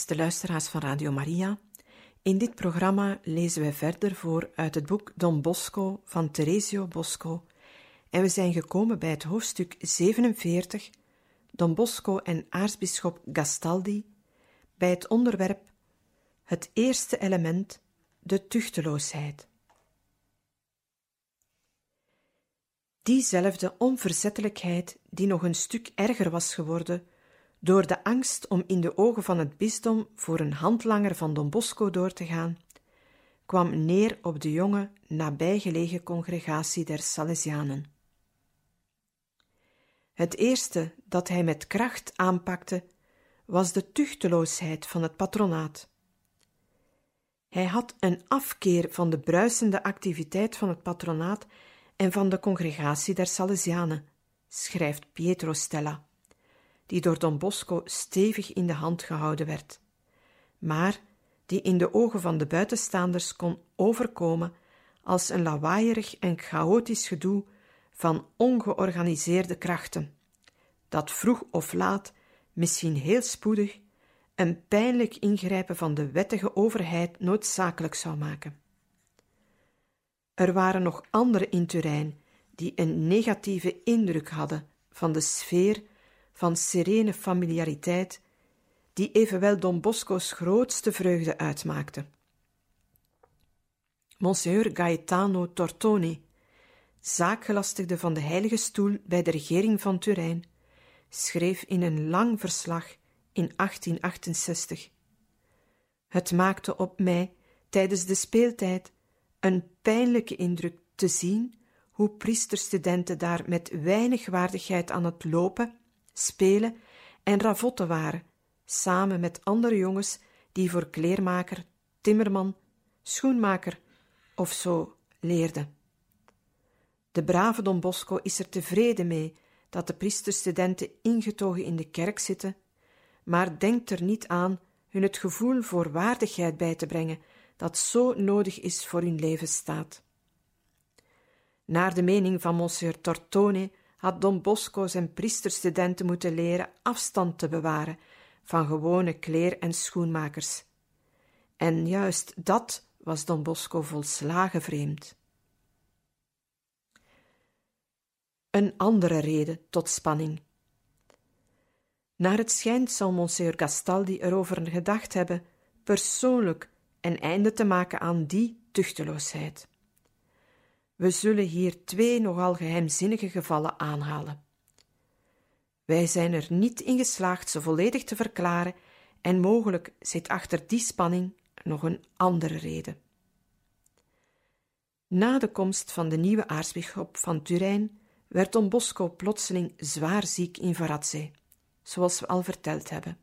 Beste luisteraars van Radio Maria, in dit programma lezen we verder voor uit het boek Don Bosco van Teresio Bosco en we zijn gekomen bij het hoofdstuk 47, Don Bosco en aartsbisschop Gastaldi, bij het onderwerp Het eerste element, de tuchteloosheid. Diezelfde onverzettelijkheid die nog een stuk erger was geworden door de angst om in de ogen van het bisdom voor een handlanger van Don Bosco door te gaan, kwam neer op de jonge, nabijgelegen congregatie der Salesianen. Het eerste dat hij met kracht aanpakte, was de tuchteloosheid van het patronaat. Hij had een afkeer van de bruisende activiteit van het patronaat en van de congregatie der Salesianen, schrijft Pietro Stella die door Don Bosco stevig in de hand gehouden werd, maar die in de ogen van de buitenstaanders kon overkomen als een lawaaierig en chaotisch gedoe van ongeorganiseerde krachten, dat vroeg of laat, misschien heel spoedig, een pijnlijk ingrijpen van de wettige overheid noodzakelijk zou maken. Er waren nog andere in Turijn die een negatieve indruk hadden van de sfeer van serene familiariteit, die evenwel Don Bosco's grootste vreugde uitmaakte. Monsieur Gaetano Tortoni, zaakgelastigde van de Heilige Stoel bij de regering van Turijn, schreef in een lang verslag in 1868: Het maakte op mij tijdens de speeltijd een pijnlijke indruk te zien hoe priesterstudenten daar met weinig waardigheid aan het lopen spelen en ravotten waren, samen met andere jongens die voor kleermaker, timmerman, schoenmaker of zo leerden. De brave Don Bosco is er tevreden mee dat de priesterstudenten ingetogen in de kerk zitten, maar denkt er niet aan hun het gevoel voor waardigheid bij te brengen dat zo nodig is voor hun levensstaat. Naar de mening van monsieur Tortone had Don Bosco zijn priesterstudenten moeten leren afstand te bewaren van gewone kleer- en schoenmakers. En juist dat was Don Bosco volslagen vreemd. Een andere reden tot spanning. Naar het schijnt zal Monsieur Gastaldi erover gedacht hebben persoonlijk een einde te maken aan die tuchteloosheid. We zullen hier twee nogal geheimzinnige gevallen aanhalen. Wij zijn er niet in geslaagd ze volledig te verklaren en mogelijk zit achter die spanning nog een andere reden. Na de komst van de nieuwe aartsbisschop van Turijn werd Don Bosco plotseling zwaar ziek in Varazze, zoals we al verteld hebben.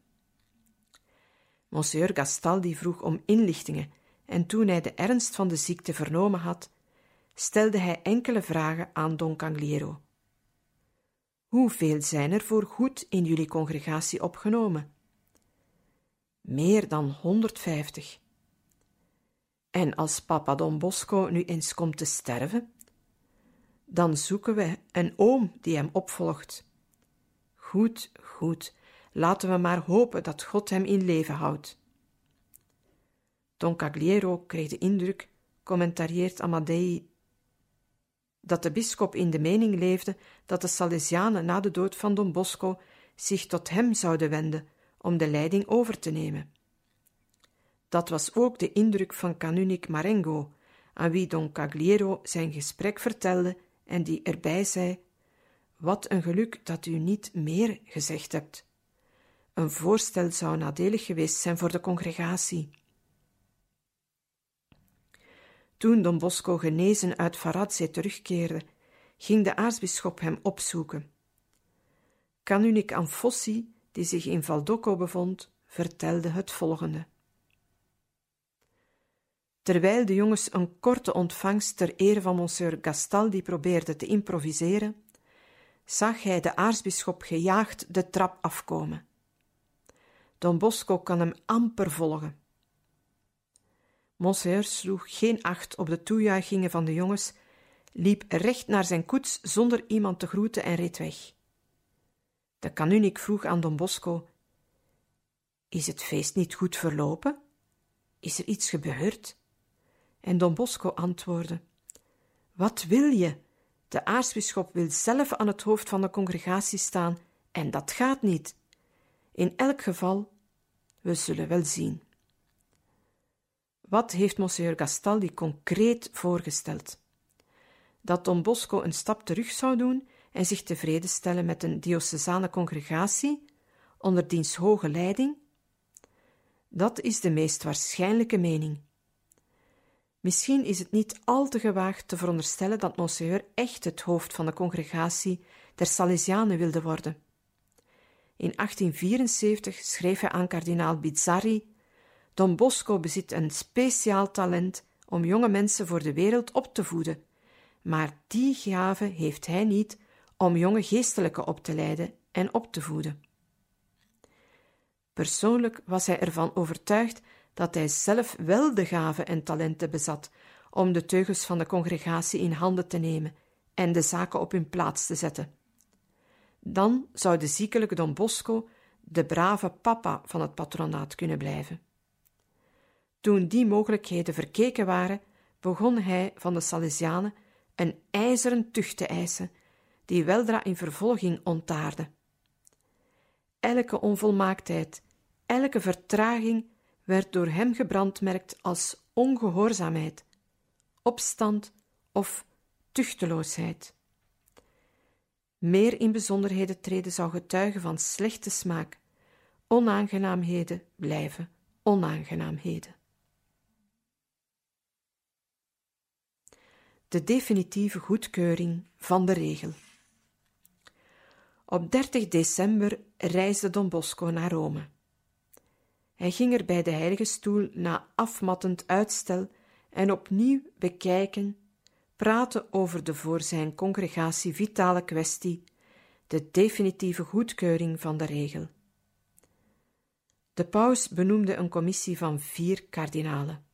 Monsieur Gastaldi vroeg om inlichtingen en toen hij de ernst van de ziekte vernomen had, stelde hij enkele vragen aan Don Cangliero. Hoeveel zijn er voor goed in jullie congregatie opgenomen? Meer dan 150. En als papa Don Bosco nu eens komt te sterven, dan zoeken we een oom die hem opvolgt. Goed, goed, laten we maar hopen dat God hem in leven houdt. Don Cagliero kreeg de indruk, commentarieert Amadei dat de bisschop in de mening leefde dat de Salesianen na de dood van Don Bosco zich tot hem zouden wenden om de leiding over te nemen. Dat was ook de indruk van kanunik Marengo, aan wie Don Cagliero zijn gesprek vertelde en die erbij zei: Wat een geluk dat u niet meer gezegd hebt. Een voorstel zou nadelig geweest zijn voor de congregatie. Toen Don Bosco genezen uit Varadze terugkeerde, ging de aartsbisschop hem opzoeken. Kanunik Anfossi, die zich in Valdocco bevond, vertelde het volgende. Terwijl de jongens een korte ontvangst ter ere van monsieur Gastaldi probeerden te improviseren, zag hij de aartsbisschop gejaagd de trap afkomen. Don Bosco kan hem amper volgen. Monsieur sloeg geen acht op de toejuichingen van de jongens, liep recht naar zijn koets zonder iemand te groeten en reed weg. De kanunik vroeg aan Don Bosco: Is het feest niet goed verlopen? Is er iets gebeurd? En Don Bosco antwoordde: Wat wil je? De aartsbisschop wil zelf aan het hoofd van de congregatie staan en dat gaat niet. In elk geval, we zullen wel zien. Wat heeft monsieur Gastaldi concreet voorgesteld? Dat Don Bosco een stap terug zou doen en zich tevreden stellen met een diocesane congregatie onder diens hoge leiding? Dat is de meest waarschijnlijke mening. Misschien is het niet al te gewaagd te veronderstellen dat Monseigneur echt het hoofd van de congregatie der Salesianen wilde worden. In 1874 schreef hij aan kardinaal Bizzarri: Don Bosco bezit een speciaal talent om jonge mensen voor de wereld op te voeden, maar die gave heeft hij niet om jonge geestelijken op te leiden en op te voeden. Persoonlijk was hij ervan overtuigd dat hij zelf wel de gave en talenten bezat om de teugels van de congregatie in handen te nemen en de zaken op hun plaats te zetten. Dan zou de ziekelijke Don Bosco de brave papa van het patronaat kunnen blijven. Toen die mogelijkheden verkeken waren, begon hij van de Salesianen een ijzeren tucht te eisen, die weldra in vervolging ontaarde. Elke onvolmaaktheid, elke vertraging werd door hem gebrandmerkt als ongehoorzaamheid, opstand of tuchteloosheid. Meer in bijzonderheden treden zou getuigen van slechte smaak, onaangenaamheden blijven onaangenaamheden. De definitieve goedkeuring van de regel. Op 30 december reisde Don Bosco naar Rome. Hij ging er bij de heilige stoel na afmattend uitstel en opnieuw bekijken, praten over de voor zijn congregatie vitale kwestie, de definitieve goedkeuring van de regel. De paus benoemde een commissie van vier kardinalen.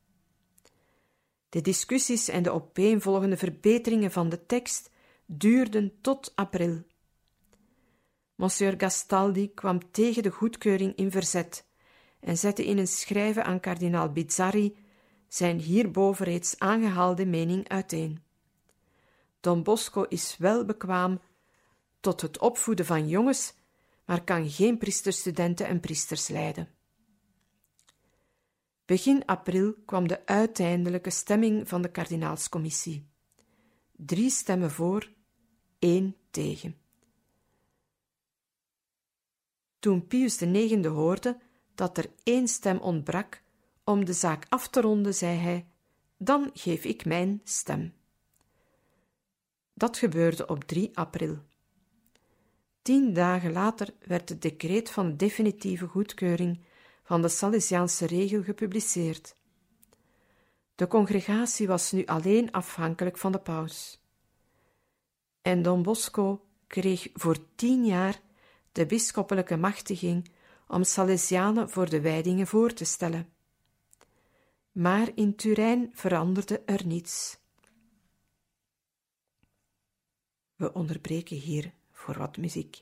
De discussies en de opeenvolgende verbeteringen van de tekst duurden tot april. Monsieur Gastaldi kwam tegen de goedkeuring in verzet en zette in een schrijven aan kardinaal Bizzarri zijn hierboven reeds aangehaalde mening uiteen. Don Bosco is wel bekwaam tot het opvoeden van jongens, maar kan geen priesterstudenten en priesters leiden. Begin april kwam de uiteindelijke stemming van de kardinaalscommissie. Drie stemmen voor, één tegen. Toen Pius IX hoorde dat er één stem ontbrak om de zaak af te ronden, zei hij: Dan geef ik mijn stem. Dat gebeurde op 3 april. Tien dagen later werd het decreet van definitieve goedkeuring van de Salesiaanse regel gepubliceerd. De congregatie was nu alleen afhankelijk van de paus. En Don Bosco kreeg voor tien jaar de bisschoppelijke machtiging om Salesianen voor de wijdingen voor te stellen. Maar in Turijn veranderde er niets. We onderbreken hier voor wat muziek.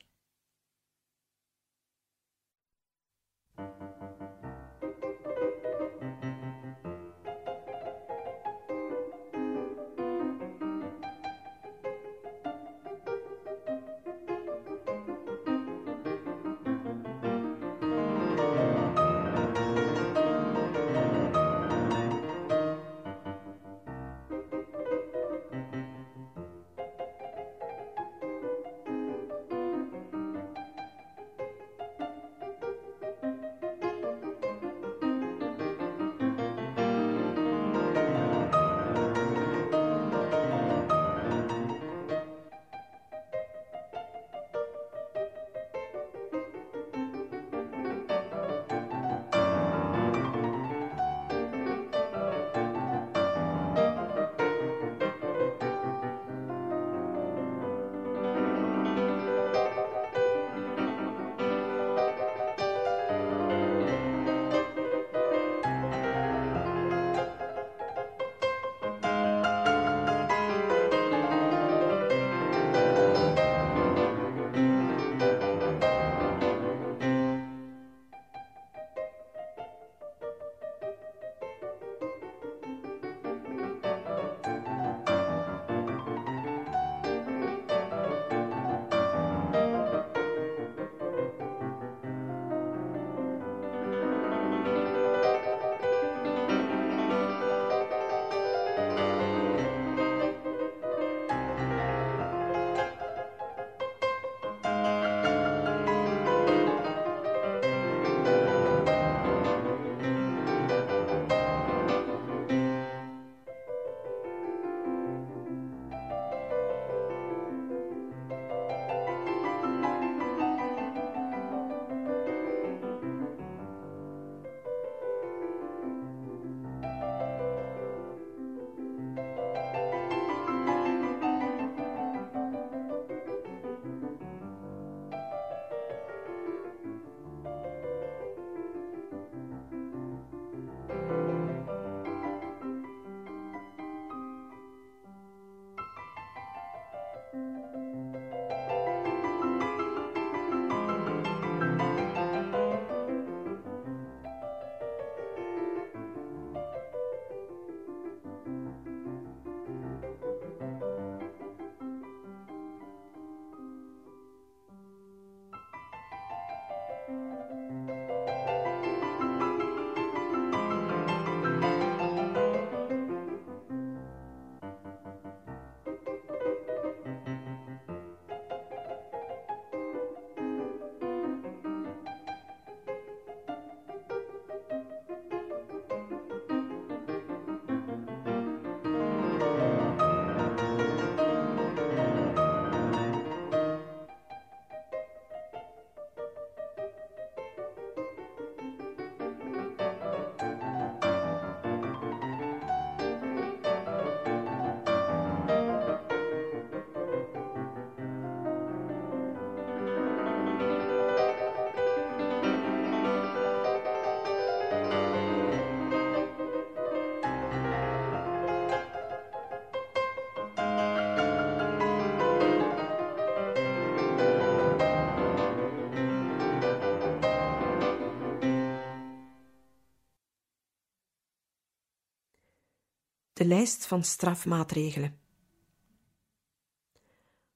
De lijst van strafmaatregelen.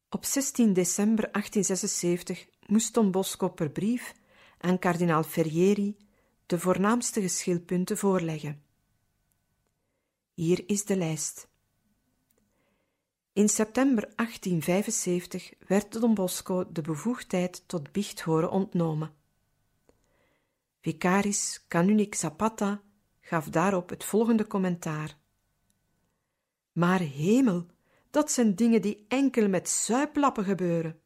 Op 16 december 1876 moest Don Bosco per brief aan kardinaal Ferrieri de voornaamste geschilpunten voorleggen. Hier is de lijst. In september 1875 werd Don Bosco de bevoegdheid tot biechthoren ontnomen. Vicaris Canunic Zapata gaf daarop het volgende commentaar. Maar hemel, dat zijn dingen die enkel met zuiplappen gebeuren.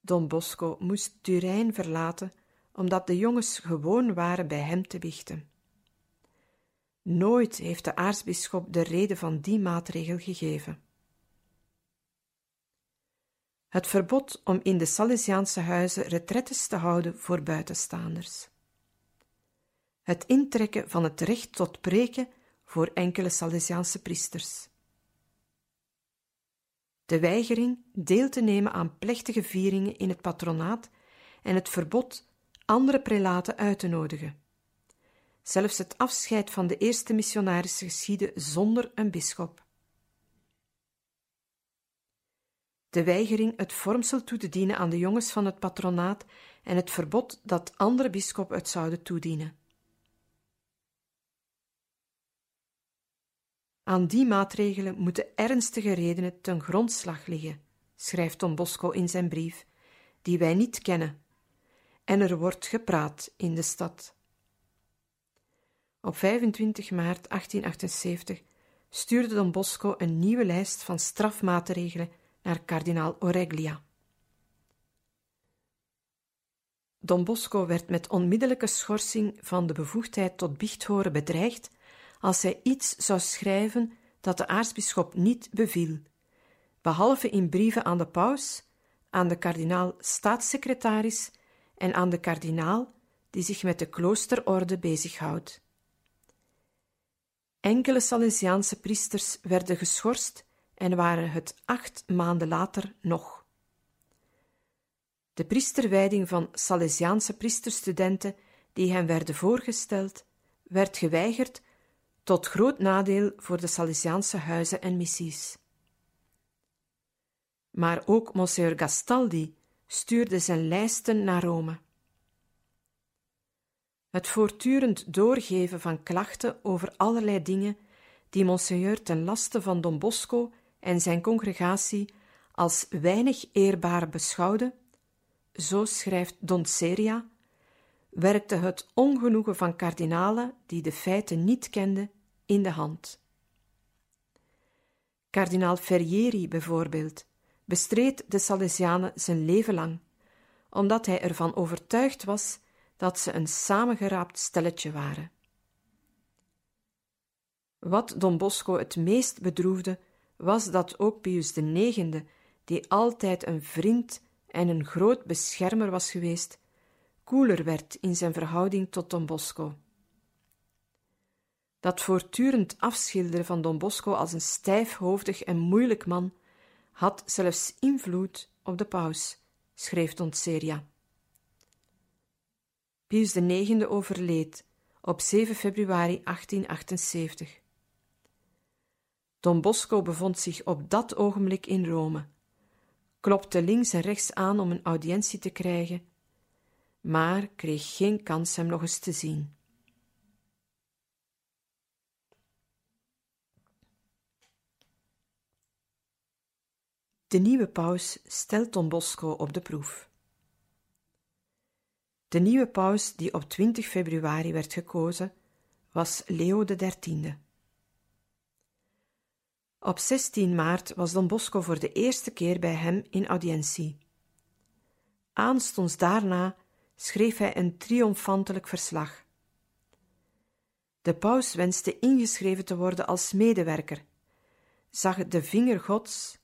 Don Bosco moest Turijn verlaten, omdat de jongens gewoon waren bij hem te bichten. Nooit heeft de aartsbisschop de reden van die maatregel gegeven. Het verbod om in de Salesiaanse huizen retretes te houden voor buitenstaanders. Het intrekken van het recht tot preken voor enkele Salesiaanse priesters. De weigering deel te nemen aan plechtige vieringen in het patronaat en het verbod andere prelaten uit te nodigen. Zelfs het afscheid van de eerste missionarissen geschiedde zonder een bisschop. De weigering het vormsel toe te dienen aan de jongens van het patronaat en het verbod dat andere bisschop het zouden toedienen. Aan die maatregelen moeten ernstige redenen ten grondslag liggen, schrijft Don Bosco in zijn brief, die wij niet kennen. En er wordt gepraat in de stad. Op 25 maart 1878 stuurde Don Bosco een nieuwe lijst van strafmaatregelen naar kardinaal Oreglia. Don Bosco werd met onmiddellijke schorsing van de bevoegdheid tot biechthoren bedreigd als hij iets zou schrijven dat de aartsbisschop niet beviel, behalve in brieven aan de paus, aan de kardinaal staatssecretaris en aan de kardinaal die zich met de kloosterorde bezighoudt. Enkele Salesiaanse priesters werden geschorst en waren het acht maanden later nog. De priesterwijding van Salesiaanse priesterstudenten die hem werden voorgesteld, werd geweigerd tot groot nadeel voor de Salesiaanse huizen en missies. Maar ook Monsieur Gastaldi stuurde zijn lijsten naar Rome. Het voortdurend doorgeven van klachten over allerlei dingen die Monseigneur ten laste van Don Bosco en zijn congregatie als weinig eerbaar beschouwde, zo schrijft Don Seria, werkte het ongenoegen van kardinalen die de feiten niet kenden in de hand. Kardinaal Ferrieri bijvoorbeeld bestreed de Salesianen zijn leven lang, omdat hij ervan overtuigd was dat ze een samengeraapt stelletje waren. Wat Don Bosco het meest bedroefde, was dat ook Pius IX, die altijd een vriend en een groot beschermer was geweest, koeler werd in zijn verhouding tot Don Bosco. Dat voortdurend afschilderen van Don Bosco als een stijfhoofdig en moeilijk man had zelfs invloed op de paus, schreef Don Seria. Pius IX overleed op 7 februari 1878. Don Bosco bevond zich op dat ogenblik in Rome, klopte links en rechts aan om een audiëntie te krijgen, maar kreeg geen kans hem nog eens te zien. De nieuwe paus stelt Don Bosco op de proef. De nieuwe paus die op 20 februari werd gekozen, was Leo XIII. Op 16 maart was Don Bosco voor de eerste keer bij hem in audiëntie. Aanstonds daarna schreef hij een triomfantelijk verslag. De paus wenste ingeschreven te worden als medewerker, zag de vinger Gods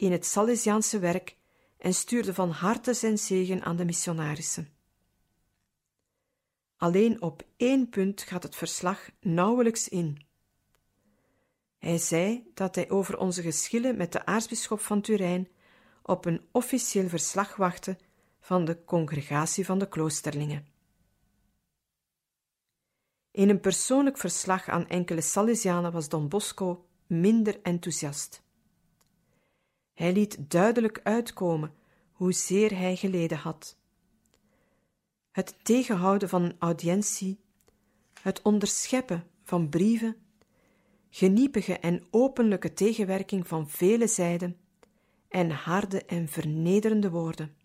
in het Salesiaanse werk en stuurde van harte zijn zegen aan de missionarissen. Alleen op één punt gaat het verslag nauwelijks in. Hij zei dat hij over onze geschillen met de aartsbisschop van Turijn op een officieel verslag wachtte van de congregatie van de kloosterlingen. In een persoonlijk verslag aan enkele Salesianen was Don Bosco minder enthousiast. Hij liet duidelijk uitkomen hoezeer hij geleden had. Het tegenhouden van een audiëntie, het onderscheppen van brieven, geniepige en openlijke tegenwerking van vele zijden en harde en vernederende woorden.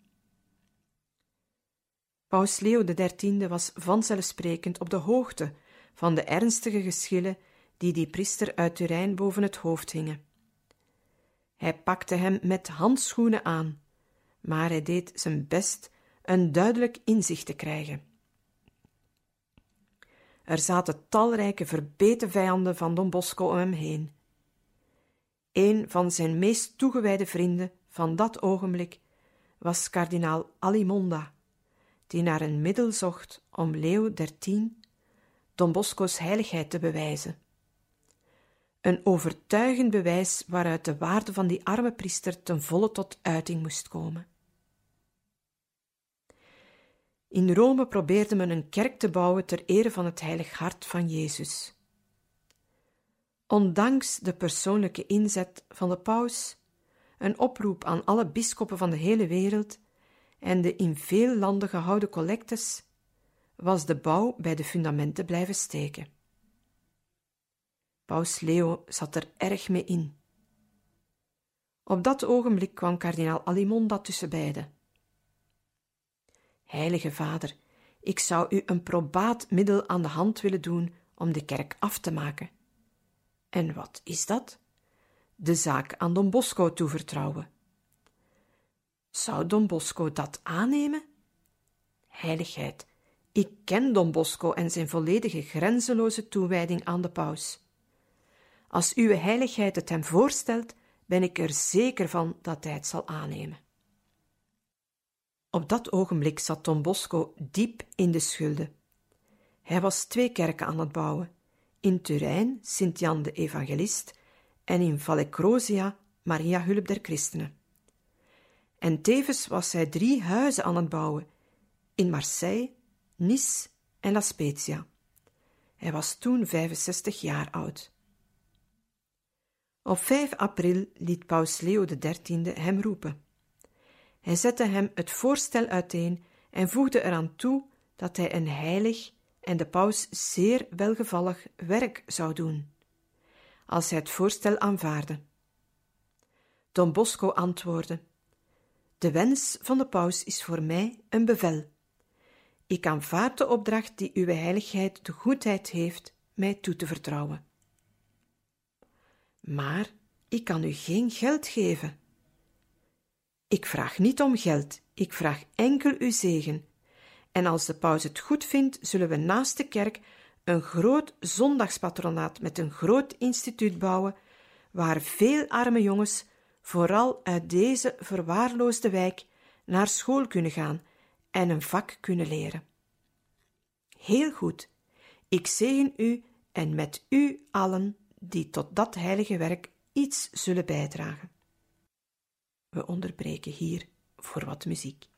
Paus Leo XIII was vanzelfsprekend op de hoogte van de ernstige geschillen die die priester uit Turijn boven het hoofd hingen. Hij pakte hem met handschoenen aan, maar hij deed zijn best een duidelijk inzicht te krijgen. Er zaten talrijke verbeten vijanden van Don Bosco om hem heen. Een van zijn meest toegewijde vrienden van dat ogenblik was kardinaal Alimonda, die naar een middel zocht om Leo XIII Don Bosco's heiligheid te bewijzen. Een overtuigend bewijs waaruit de waarde van die arme priester ten volle tot uiting moest komen. In Rome probeerde men een kerk te bouwen ter ere van het heilig hart van Jezus. Ondanks de persoonlijke inzet van de paus, een oproep aan alle bisschoppen van de hele wereld en de in veel landen gehouden collectes, was de bouw bij de fundamenten blijven steken. Paus Leo zat er erg mee in. Op dat ogenblik kwam kardinaal Alimonda tussen beiden. Heilige Vader, ik zou u een probaat middel aan de hand willen doen om de kerk af te maken. En wat is dat? De zaak aan Don Bosco toevertrouwen. Zou Don Bosco dat aannemen? Heiligheid, ik ken Don Bosco en zijn volledige grenzeloze toewijding aan de paus. Als uw heiligheid het hem voorstelt, ben ik er zeker van dat hij het zal aannemen. Op dat ogenblik zat Don Bosco diep in de schulden. Hij was twee kerken aan het bouwen: in Turijn Sint Jan de Evangelist en in Vallecrosia Maria Hulp der Christenen. En tevens was hij drie huizen aan het bouwen: in Marseille, Nice en La Spezia. Hij was toen 65 jaar oud. Op 5 april liet paus Leo XIII hem roepen. Hij zette hem het voorstel uiteen en voegde eraan toe dat hij een heilig en de paus zeer welgevallig werk zou doen, als hij het voorstel aanvaarde. Don Bosco antwoordde: De wens van de paus is voor mij een bevel. Ik aanvaard de opdracht die uw heiligheid de goedheid heeft mij toe te vertrouwen. Maar ik kan u geen geld geven. Ik vraag niet om geld, ik vraag enkel uw zegen. En als de paus het goed vindt, zullen we naast de kerk een groot zondagspatronaat met een groot instituut bouwen, waar veel arme jongens, vooral uit deze verwaarloosde wijk, naar school kunnen gaan en een vak kunnen leren. Heel goed, ik zegen u en met u allen die tot dat heilige werk iets zullen bijdragen. We onderbreken hier voor wat muziek.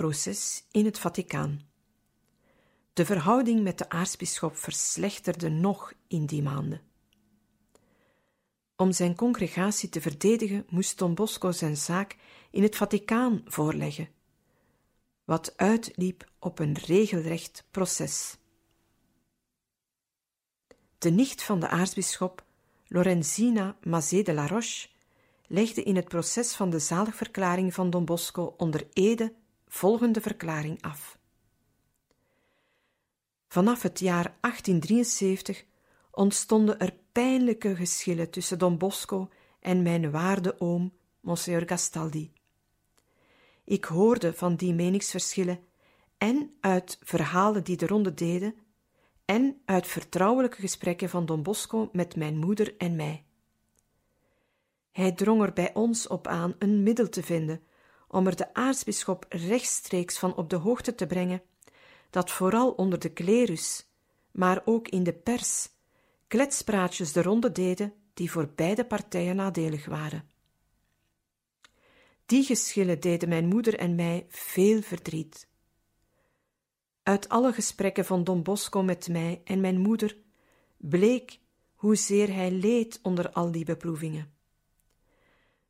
Proces in het Vaticaan. De verhouding met de aartsbisschop verslechterde nog in die maanden. Om zijn congregatie te verdedigen, moest Don Bosco zijn zaak in het Vaticaan voorleggen, wat uitliep op een regelrecht proces. De nicht van de aartsbisschop, Lorenzina Mazé de la Roche, legde in het proces van de zaligverklaring van Don Bosco onder ede volgende verklaring af. Vanaf het jaar 1873 ontstonden er pijnlijke geschillen tussen Don Bosco en mijn waarde oom, Monsieur Gastaldi. Ik hoorde van die meningsverschillen en uit verhalen die de ronde deden, en uit vertrouwelijke gesprekken van Don Bosco met mijn moeder en mij. Hij drong er bij ons op aan een middel te vinden om er de aartsbisschop rechtstreeks van op de hoogte te brengen dat vooral onder de klerus, maar ook in de pers, kletspraatjes de ronde deden die voor beide partijen nadelig waren. Die geschillen deden mijn moeder en mij veel verdriet. Uit alle gesprekken van Don Bosco met mij en mijn moeder bleek hoezeer hij leed onder al die beproevingen.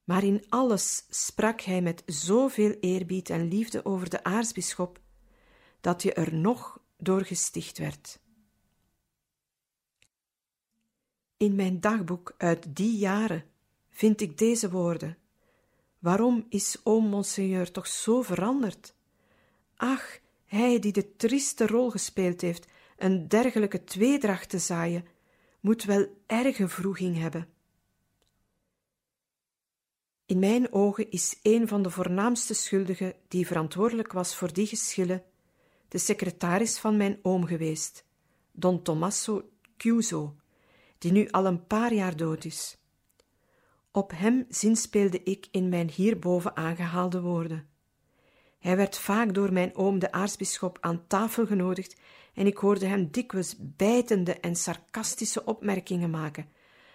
Maar in alles sprak hij met zoveel eerbied en liefde over de aartsbisschop dat je er nog door gesticht werd. In mijn dagboek uit die jaren vind ik deze woorden. Waarom is oom Monseigneur toch zo veranderd? Ach, hij die de trieste rol gespeeld heeft een dergelijke tweedracht te zaaien, moet wel erge vroeging hebben. In mijn ogen is een van de voornaamste schuldigen die verantwoordelijk was voor die geschillen de secretaris van mijn oom geweest, Don Tommaso Chiuso, die nu al een paar jaar dood is. Op hem zinspeelde ik in mijn hierboven aangehaalde woorden. Hij werd vaak door mijn oom de aartsbisschop aan tafel genodigd en ik hoorde hem dikwijls bijtende en sarcastische opmerkingen maken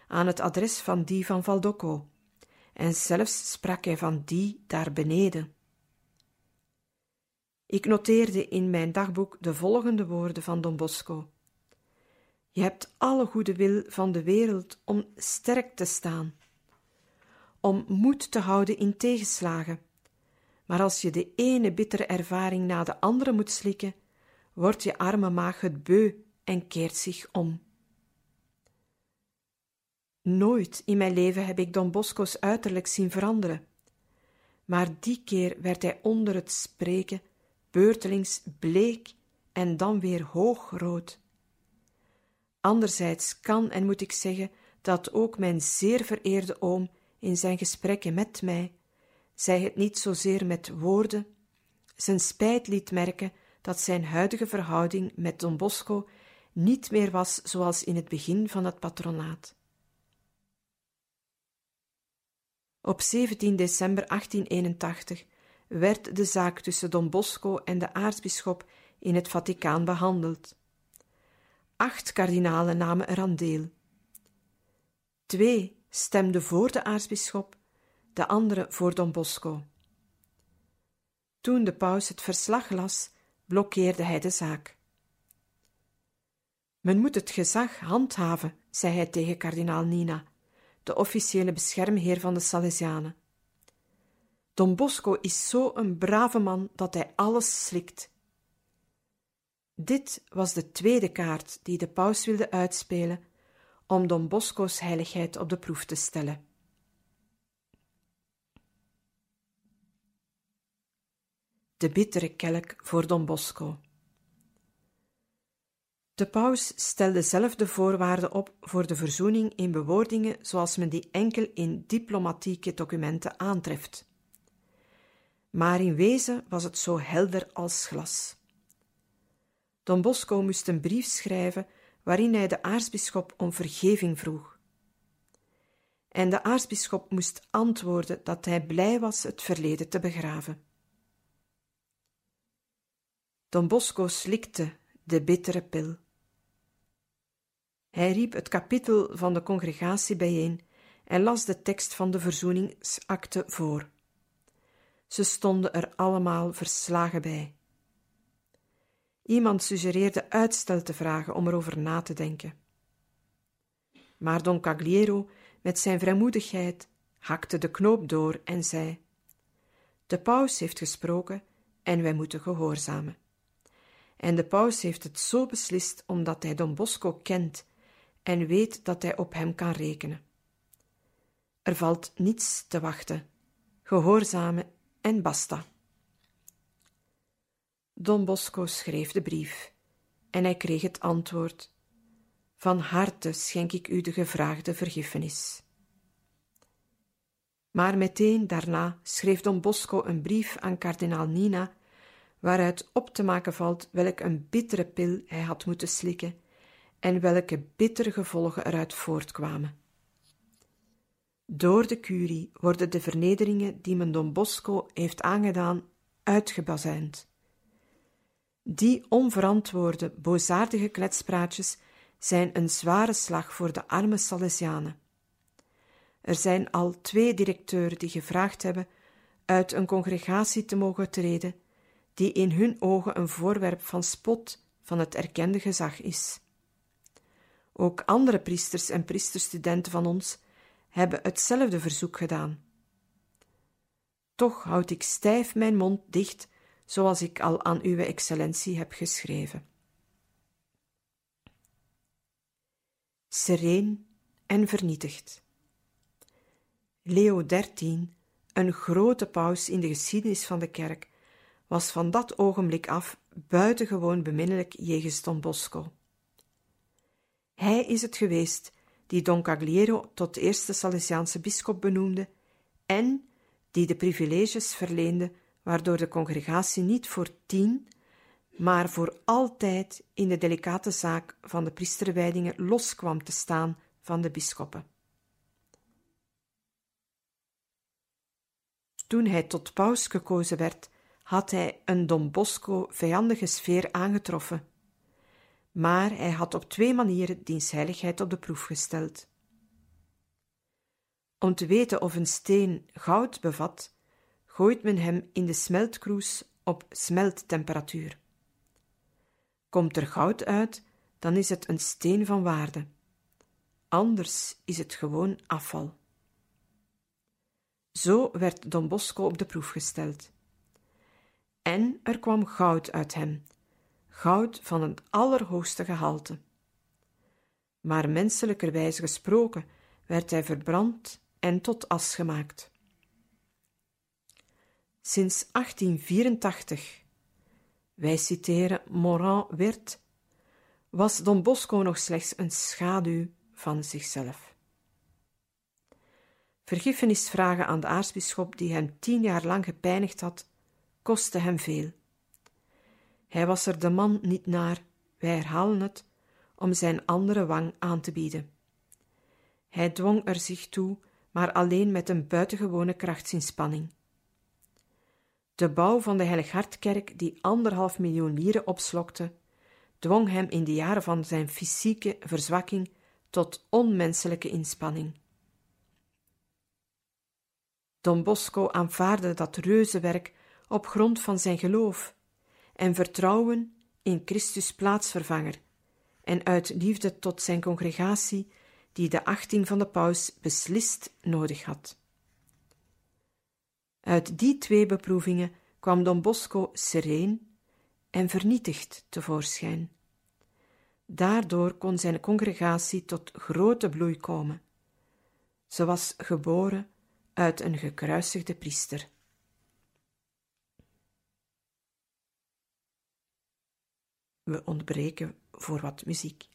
aan het adres van die van Valdocco, en zelfs sprak hij van die daar beneden. Ik noteerde in mijn dagboek de volgende woorden van Don Bosco. Je hebt alle goede wil van de wereld om sterk te staan, om moed te houden in tegenslagen. Maar als je de ene bittere ervaring na de andere moet slikken, wordt je arme maag het beu en keert zich om. Nooit in mijn leven heb ik Don Bosco's uiterlijk zien veranderen. Maar die keer werd hij onder het spreken beurtelings bleek en dan weer hoogrood. Anderzijds kan en moet ik zeggen dat ook mijn zeer vereerde oom in zijn gesprekken met mij, zij het niet zozeer met woorden, zijn spijt liet merken dat zijn huidige verhouding met Don Bosco niet meer was zoals in het begin van het patronaat. Op 17 december 1881 werd de zaak tussen Don Bosco en de aartsbisschop in het Vaticaan behandeld. Acht kardinalen namen eraan deel. Twee stemden voor de aartsbisschop, de andere voor Don Bosco. Toen de paus het verslag las, blokkeerde hij de zaak. Men moet het gezag handhaven, zei hij tegen kardinaal Nina, de officiële beschermheer van de Salesianen. Don Bosco is zo een brave man dat hij alles slikt. Dit was de tweede kaart die de paus wilde uitspelen om Don Bosco's heiligheid op de proef te stellen. De bittere kelk voor Don Bosco. De paus stelde zelf de voorwaarden op voor de verzoening in bewoordingen zoals men die enkel in diplomatieke documenten aantreft maar in wezen was het zo helder als glas. Don Bosco moest een brief schrijven waarin hij de aartsbisschop om vergeving vroeg. En de aartsbisschop moest antwoorden dat hij blij was het verleden te begraven. Don Bosco slikte de bittere pil. Hij riep het kapitel van de congregatie bijeen en las de tekst van de verzoeningsakte voor. Ze stonden er allemaal verslagen bij. Iemand suggereerde uitstel te vragen om erover na te denken. Maar Don Cagliero, met zijn vrijmoedigheid, hakte de knoop door en zei: De paus heeft gesproken en wij moeten gehoorzamen. En de paus heeft het zo beslist omdat hij Don Bosco kent en weet dat hij op hem kan rekenen. Er valt niets te wachten. Gehoorzamen en basta. Don Bosco schreef de brief en hij kreeg het antwoord: Van harte schenk ik u de gevraagde vergiffenis. Maar meteen daarna schreef Don Bosco een brief aan kardinaal Nina, waaruit op te maken valt welk een bittere pil hij had moeten slikken en welke bittere gevolgen eruit voortkwamen. Door de curie worden de vernederingen die men Don Bosco heeft aangedaan uitgebazuind. Die onverantwoorde, boosaardige kletspraatjes zijn een zware slag voor de arme Salesianen. Er zijn al twee directeuren die gevraagd hebben uit een congregatie te mogen treden, die in hun ogen een voorwerp van spot van het erkende gezag is. Ook andere priesters en priesterstudenten van ons hebben hetzelfde verzoek gedaan. Toch houd ik stijf mijn mond dicht, zoals ik al aan Uwe Excellentie heb geschreven. Sereen en vernietigd. Leo XIII, een grote paus in de geschiedenis van de kerk, was van dat ogenblik af buitengewoon beminnelijk jegens Don Bosco. Hij is het geweest die Don Cagliero tot eerste Salesiaanse bisschop benoemde en die de privileges verleende waardoor de congregatie niet voor tien, maar voor altijd in de delicate zaak van de priesterwijdingen los kwam te staan van de bisschoppen. Toen hij tot paus gekozen werd, had hij een Don Bosco vijandige sfeer aangetroffen maar hij had op twee manieren diens heiligheid op de proef gesteld. Om te weten of een steen goud bevat, gooit men hem in de smeltkroes op smelttemperatuur. Komt er goud uit, dan is het een steen van waarde. Anders is het gewoon afval. Zo werd Don Bosco op de proef gesteld. En er kwam goud uit hem, goud van het allerhoogste gehalte. Maar menselijkerwijze gesproken werd hij verbrand en tot as gemaakt. Sinds 1884, wij citeren Morin Wirt, was Don Bosco nog slechts een schaduw van zichzelf. Vergiffenis vragen aan de aartsbisschop die hem tien jaar lang gepijnigd had, kostte hem veel. Hij was er de man niet naar, wij herhalen het, om zijn andere wang aan te bieden. Hij dwong er zich toe, maar alleen met een buitengewone krachtsinspanning. De bouw van de Heilighartkerk, die anderhalf miljoen lieren opslokte, dwong hem in de jaren van zijn fysieke verzwakking tot onmenselijke inspanning. Don Bosco aanvaarde dat reuzenwerk op grond van zijn geloof en vertrouwen in Christus plaatsvervanger en uit liefde tot zijn congregatie die de achting van de paus beslist nodig had. Uit die twee beproevingen kwam Don Bosco sereen en vernietigd tevoorschijn. Daardoor kon zijn congregatie tot grote bloei komen. Ze was geboren uit een gekruisigde priester. We ontbreken voor wat muziek.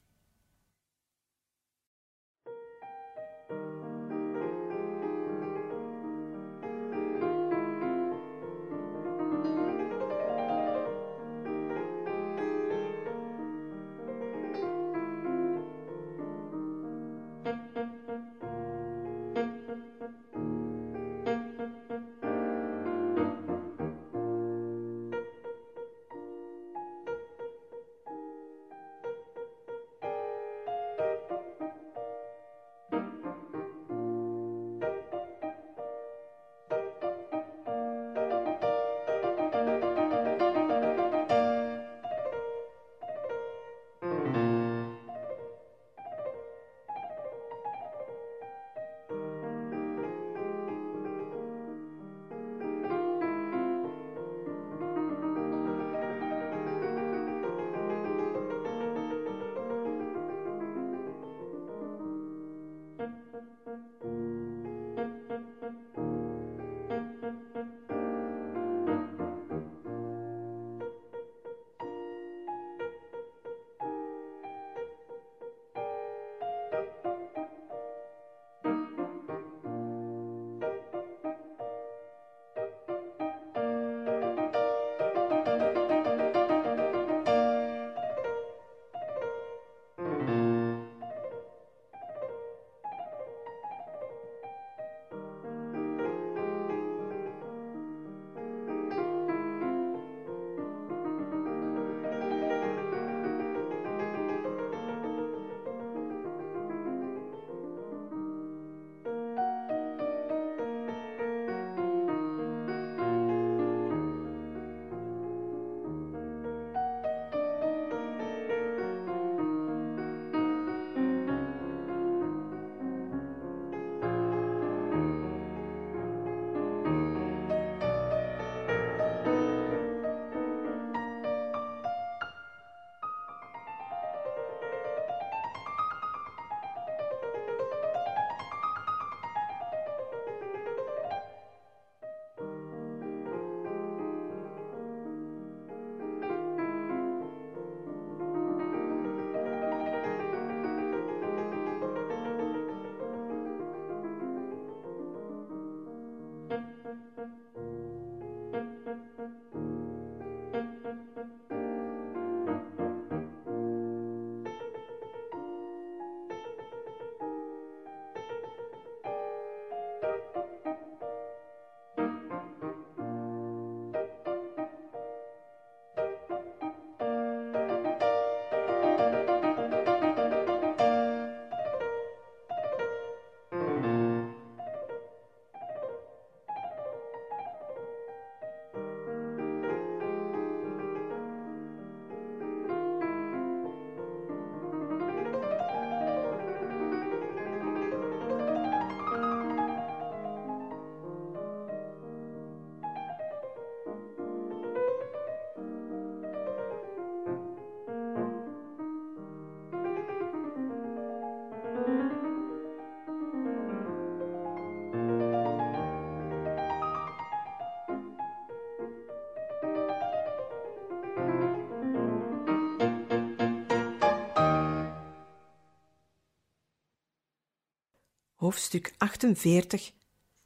Hoofdstuk 48,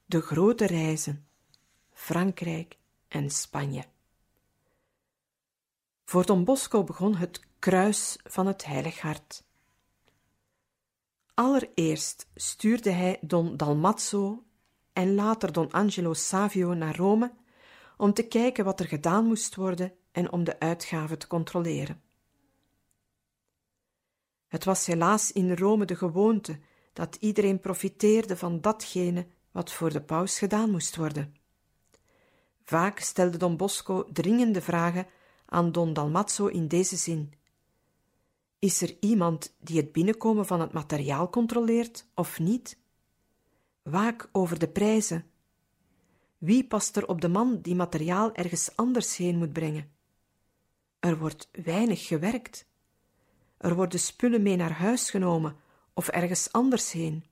de grote reizen, Frankrijk en Spanje. Voor Don Bosco begon het kruis van het Heilig Hart. Allereerst stuurde hij Don Dalmazzo en later Don Angelo Savio naar Rome om te kijken wat er gedaan moest worden en om de uitgaven te controleren. Het was helaas in Rome de gewoonte dat iedereen profiteerde van datgene wat voor de paus gedaan moest worden. Vaak stelde Don Bosco dringende vragen aan Don Dalmazzo in deze zin: Is er iemand die het binnenkomen van het materiaal controleert of niet? Waak over de prijzen. Wie past er op de man die materiaal ergens anders heen moet brengen? Er wordt weinig gewerkt. Er worden spullen mee naar huis genomen of ergens anders heen.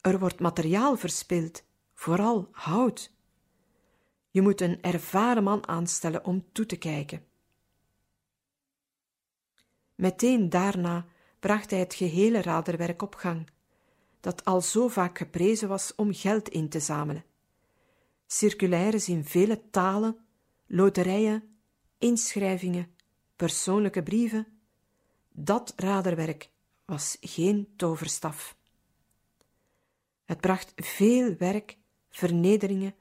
Er wordt materiaal verspild, vooral hout. Je moet een ervaren man aanstellen om toe te kijken. Meteen daarna bracht hij het gehele raderwerk op gang, dat al zo vaak geprezen was om geld in te zamelen. Circulaires in vele talen, loterijen, inschrijvingen, persoonlijke brieven, dat raderwerk was geen toverstaf. Het bracht veel werk, vernederingen,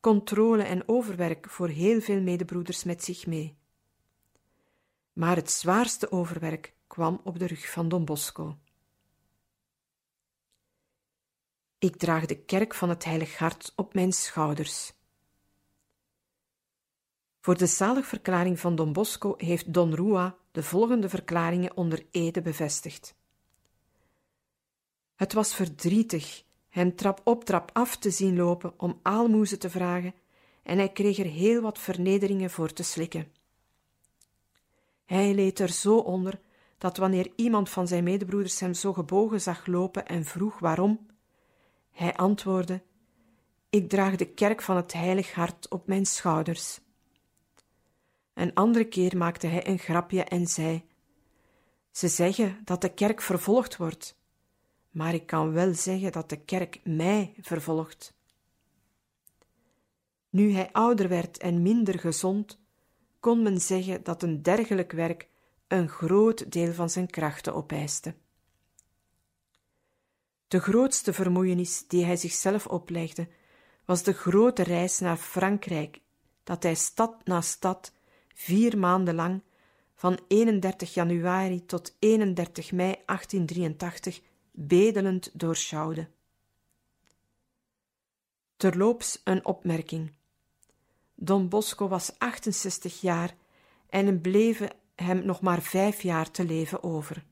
controle en overwerk voor heel veel medebroeders met zich mee. Maar het zwaarste overwerk kwam op de rug van Don Bosco. Ik draag de kerk van het Heilig Hart op mijn schouders. Voor de zaligverklaring van Don Bosco heeft Don Rua de volgende verklaringen onder ede bevestigd. Het was verdrietig hem trap op trap af te zien lopen om aalmoezen te vragen, en hij kreeg er heel wat vernederingen voor te slikken. Hij leed er zo onder dat wanneer iemand van zijn medebroeders hem zo gebogen zag lopen en vroeg waarom, hij antwoordde: Ik draag de kerk van het Heilig Hart op mijn schouders. Een andere keer maakte hij een grapje en zei: Ze zeggen dat de kerk vervolgd wordt, maar ik kan wel zeggen dat de kerk mij vervolgt. Nu hij ouder werd en minder gezond, kon men zeggen dat een dergelijk werk een groot deel van zijn krachten opeiste. De grootste vermoeienis die hij zichzelf oplegde, was de grote reis naar Frankrijk, dat hij stad na stad vier maanden lang, van 31 januari tot 31 mei 1883, bedelend doorschouwde. Terloops een opmerking. Don Bosco was 68 jaar en bleven hem nog maar vijf jaar te leven over.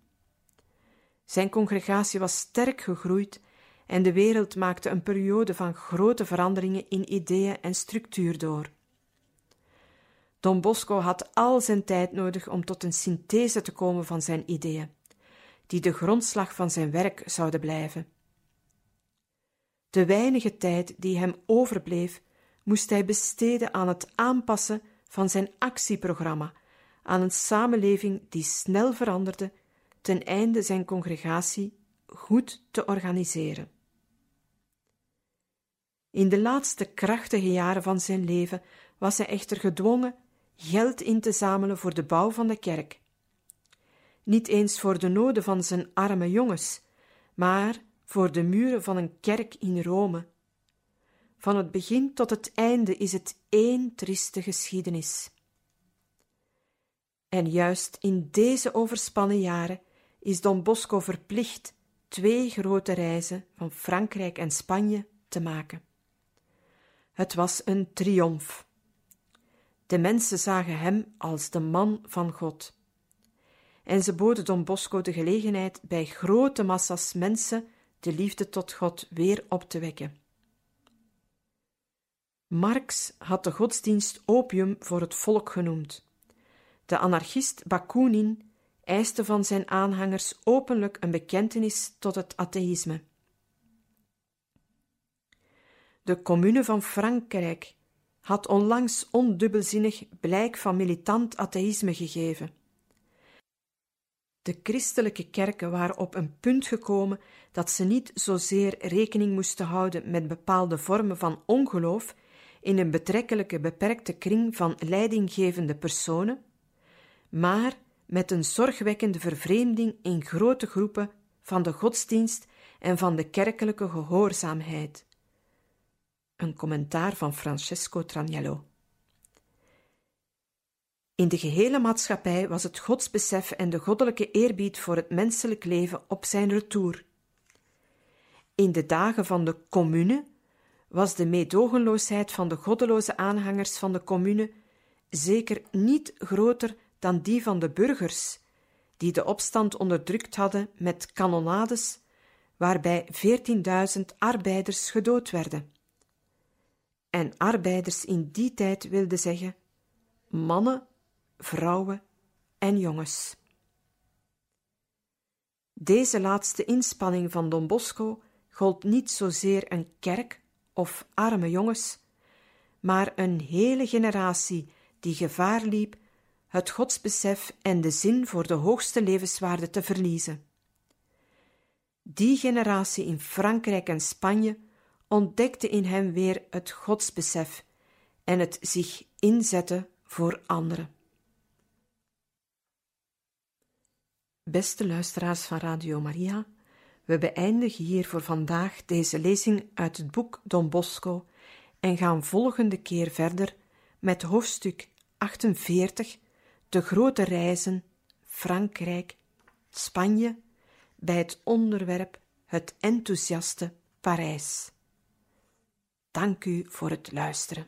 Zijn congregatie was sterk gegroeid en de wereld maakte een periode van grote veranderingen in ideeën en structuur door. Don Bosco had al zijn tijd nodig om tot een synthese te komen van zijn ideeën, die de grondslag van zijn werk zouden blijven. De weinige tijd die hem overbleef, moest hij besteden aan het aanpassen van zijn actieprogramma aan een samenleving die snel veranderde, ten einde zijn congregatie goed te organiseren. In de laatste krachtige jaren van zijn leven was hij echter gedwongen geld in te zamelen voor de bouw van de kerk. Niet eens voor de noden van zijn arme jongens, maar voor de muren van een kerk in Rome. Van het begin tot het einde is het één trieste geschiedenis. En juist in deze overspannen jaren is Don Bosco verplicht twee grote reizen van Frankrijk en Spanje te maken. Het was een triomf. De mensen zagen hem als de man van God. En ze boden Don Bosco de gelegenheid bij grote massa's mensen de liefde tot God weer op te wekken. Marx had de godsdienst opium voor het volk genoemd. De anarchist Bakunin eiste van zijn aanhangers openlijk een bekentenis tot het atheïsme. De Commune van Frankrijk had onlangs ondubbelzinnig blijk van militant atheïsme gegeven. De christelijke kerken waren op een punt gekomen dat ze niet zozeer rekening moesten houden met bepaalde vormen van ongeloof in een betrekkelijke beperkte kring van leidinggevende personen, maar met een zorgwekkende vervreemding in grote groepen van de godsdienst en van de kerkelijke gehoorzaamheid. Een commentaar van Francesco Traniello. In de gehele maatschappij was het godsbesef en de goddelijke eerbied voor het menselijk leven op zijn retour. In de dagen van de commune was de meedogenloosheid van de goddeloze aanhangers van de commune zeker niet groter dan die van de burgers, die de opstand onderdrukt hadden met kanonades, waarbij 14.000 arbeiders gedood werden. En arbeiders in die tijd wilde zeggen mannen, vrouwen en jongens. Deze laatste inspanning van Don Bosco gold niet zozeer een kerk of arme jongens, maar een hele generatie die gevaar liep het godsbesef en de zin voor de hoogste levenswaarde te verliezen. Die generatie in Frankrijk en Spanje ontdekte in hem weer het godsbesef en het zich inzetten voor anderen. Beste luisteraars van Radio Maria, we beëindigen hier voor vandaag deze lezing uit het boek Don Bosco en gaan volgende keer verder met hoofdstuk 48, de grote reizen, Frankrijk, Spanje, bij het onderwerp het enthousiaste Parijs. Dank u voor het luisteren.